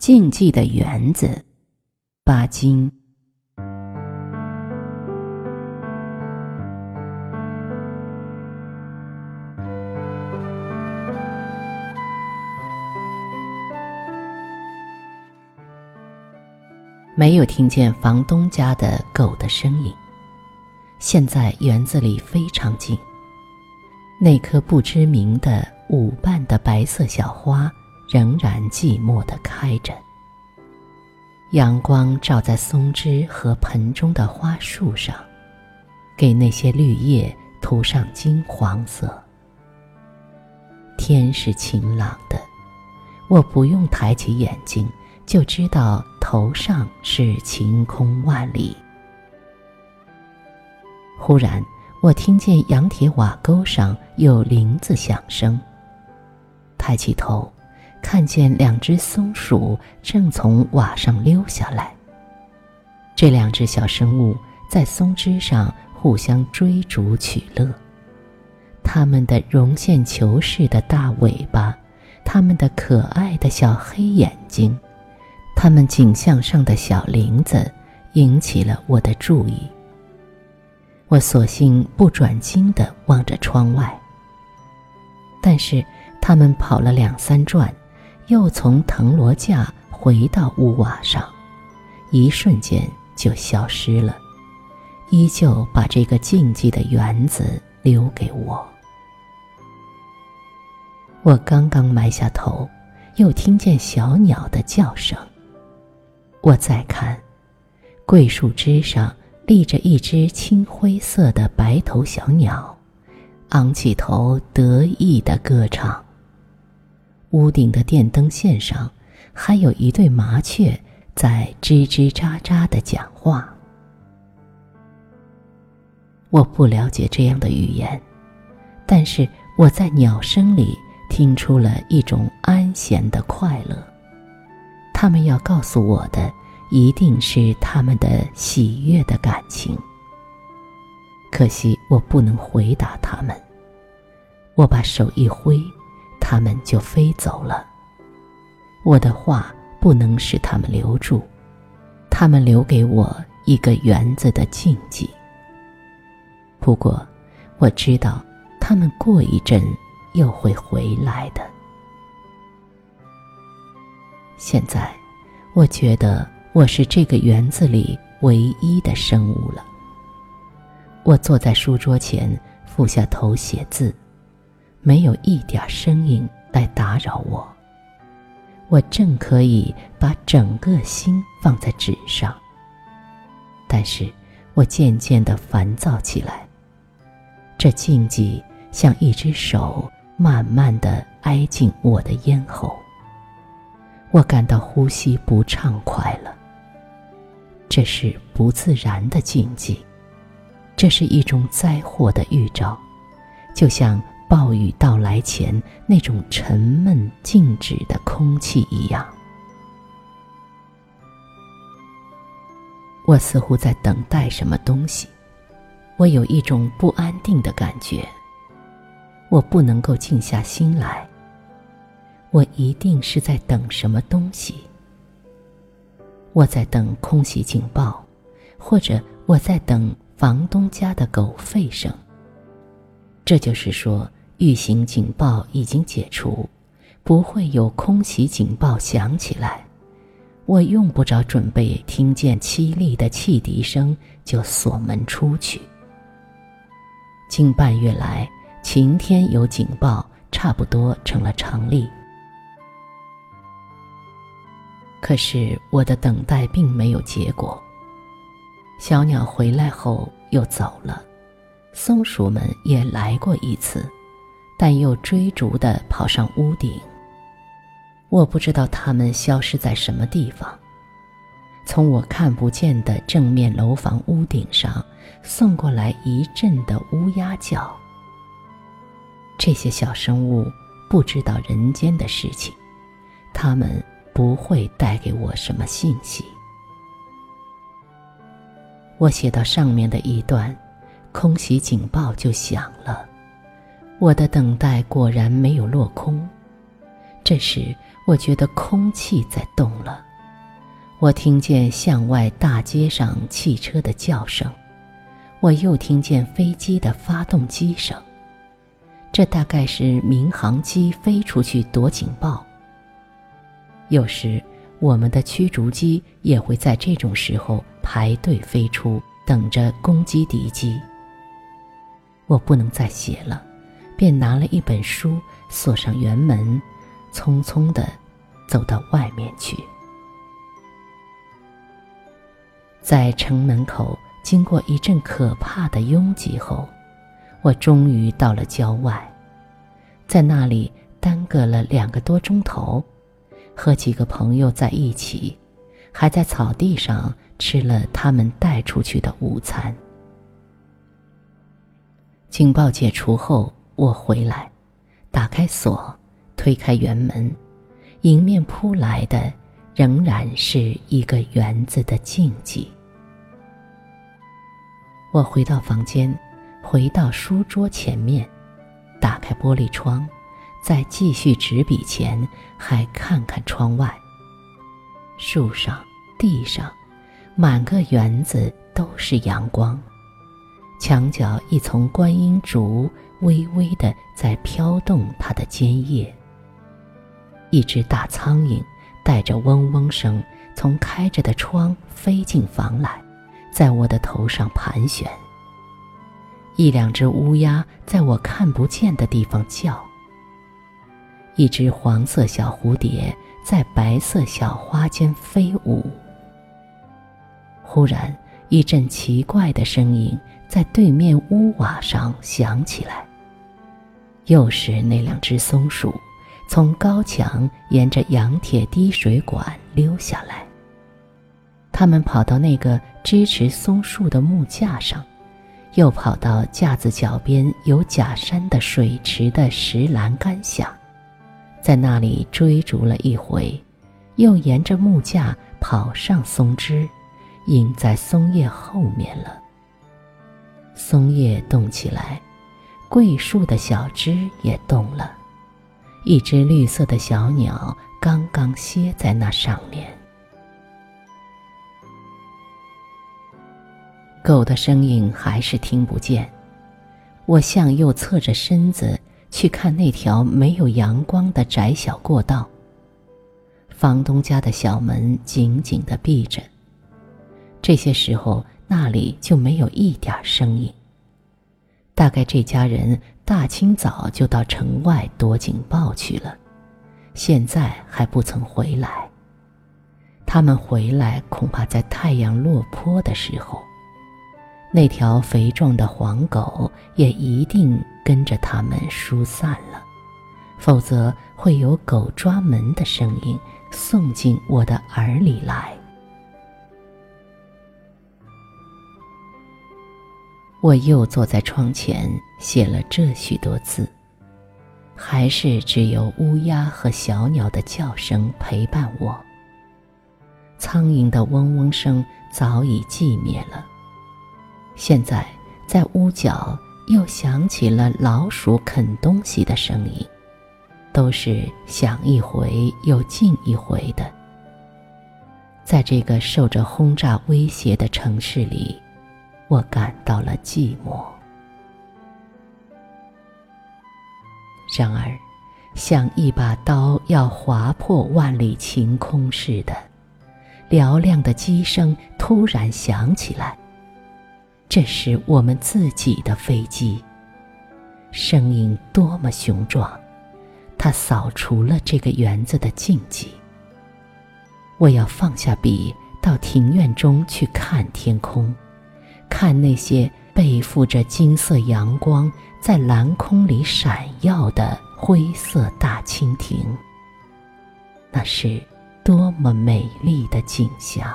禁忌的园子，巴金。没有听见房东家的狗的声音。现在园子里非常静。那棵不知名的舞瓣的白色小花仍然寂寞地开着。阳光照在松枝和盆中的花树上，给那些绿叶涂上金黄色。天是晴朗的，我不用抬起眼睛就知道头上是晴空万里。忽然，我听见羊铁瓦沟上有铃子响声。抬起头。看见两只松鼠正从瓦上溜下来。这两只小生物在松枝上互相追逐取乐。它们的绒线球似的大尾巴，它们的可爱的小黑眼睛，它们颈项上的小铃子，引起了我的注意。我索性不转睛地望着窗外。但是，它们跑了两三转。又从藤萝架回到屋瓦上，一瞬间就消失了，依旧把这个禁忌的园子留给我。我刚刚埋下头，又听见小鸟的叫声。我再看，桂树枝上立着一只青灰色的白头小鸟，昂起头得意的歌唱。屋顶的电灯线上，还有一对麻雀在吱吱喳喳的讲话。我不了解这样的语言，但是我在鸟声里听出了一种安闲的快乐。他们要告诉我的，一定是他们的喜悦的感情。可惜我不能回答他们。我把手一挥。他们就飞走了。我的话不能使他们留住，他们留给我一个园子的禁忌。不过，我知道他们过一阵又会回来的。现在，我觉得我是这个园子里唯一的生物了。我坐在书桌前，俯下头写字。没有一点声音来打扰我。我正可以把整个心放在纸上，但是我渐渐的烦躁起来。这禁忌像一只手慢慢的挨进我的咽喉，我感到呼吸不畅快了。这是不自然的禁忌，这是一种灾祸的预兆，就像。暴雨到来前那种沉闷静止的空气一样，我似乎在等待什么东西。我有一种不安定的感觉。我不能够静下心来。我一定是在等什么东西。我在等空袭警报，或者我在等房东家的狗吠声。这就是说。预警警报已经解除，不会有空袭警报响起来。我用不着准备听见凄厉的汽笛声就锁门出去。近半月来，晴天有警报，差不多成了常例。可是我的等待并没有结果。小鸟回来后又走了，松鼠们也来过一次。但又追逐的跑上屋顶。我不知道它们消失在什么地方。从我看不见的正面楼房屋顶上送过来一阵的乌鸦叫。这些小生物不知道人间的事情，它们不会带给我什么信息。我写到上面的一段，空袭警报就响了。我的等待果然没有落空，这时，我觉得空气在动了。我听见巷外大街上汽车的叫声，我又听见飞机的发动机声。这大概是民航机飞出去躲警报。有时，我们的驱逐机也会在这种时候排队飞出，等着攻击敌机。我不能再写了，便拿了一本书，锁上园门，匆匆地走到外面去。在城门口经过一阵可怕的拥挤后，我终于到了郊外，在那里耽搁了两个多钟头，和几个朋友在一起，还在草地上吃了他们带出去的午餐。警报解除后，我回来，打开锁，推开园门，迎面扑来的。仍然是一个园子的静寂。我回到房间，回到书桌前面，打开玻璃窗，再继续执笔前，还看看窗外。树上、地上，满个园子都是阳光。墙角一丛观音竹微微的在飘动它的尖叶。一只大苍蝇。带着嗡嗡声，从开着的窗飞进房来，在我的头上盘旋。一两只乌鸦在我看不见的地方叫。一只黄色小蝴蝶在白色小花间飞舞。忽然，一阵奇怪的声音在对面屋瓦上响起来。又是那两只松鼠。从高墙沿着羊铁滴水管溜下来。他们跑到那个支持松树的木架上，又跑到架子脚边有假山的水池的石栏杆下，在那里追逐了一回，又沿着木架跑上松枝，隐在松叶后面了。松叶动起来，桂树的小枝也动了。一只绿色的小鸟刚刚歇在那上面。狗的声音还是听不见。我向右侧着身子去看那条没有阳光的窄小过道。房东家的小门紧紧的闭着。这些时候那里就没有一点声音。大概这家人。大清早就到城外躲警报去了，现在还不曾回来。他们回来恐怕在太阳落坡的时候，那条肥壮的黄狗也一定跟着他们疏散了，否则会有狗抓门的声音送进我的耳里来。我又坐在窗前写了这许多字，还是只有乌鸦和小鸟的叫声陪伴我。苍蝇的嗡嗡声早已寂灭了，现在在屋角又响起了老鼠啃东西的声音，都是响一回又静一回的。在这个受着轰炸威胁的城市里。我感到了寂寞。然而，像一把刀要划破万里晴空似的，嘹亮的机声突然响起来。这是我们自己的飞机，声音多么雄壮！它扫除了这个园子的静寂。我要放下笔，到庭院中去看天空。看那些背负着金色阳光在蓝空里闪耀的灰色大蜻蜓，那是多么美丽的景象！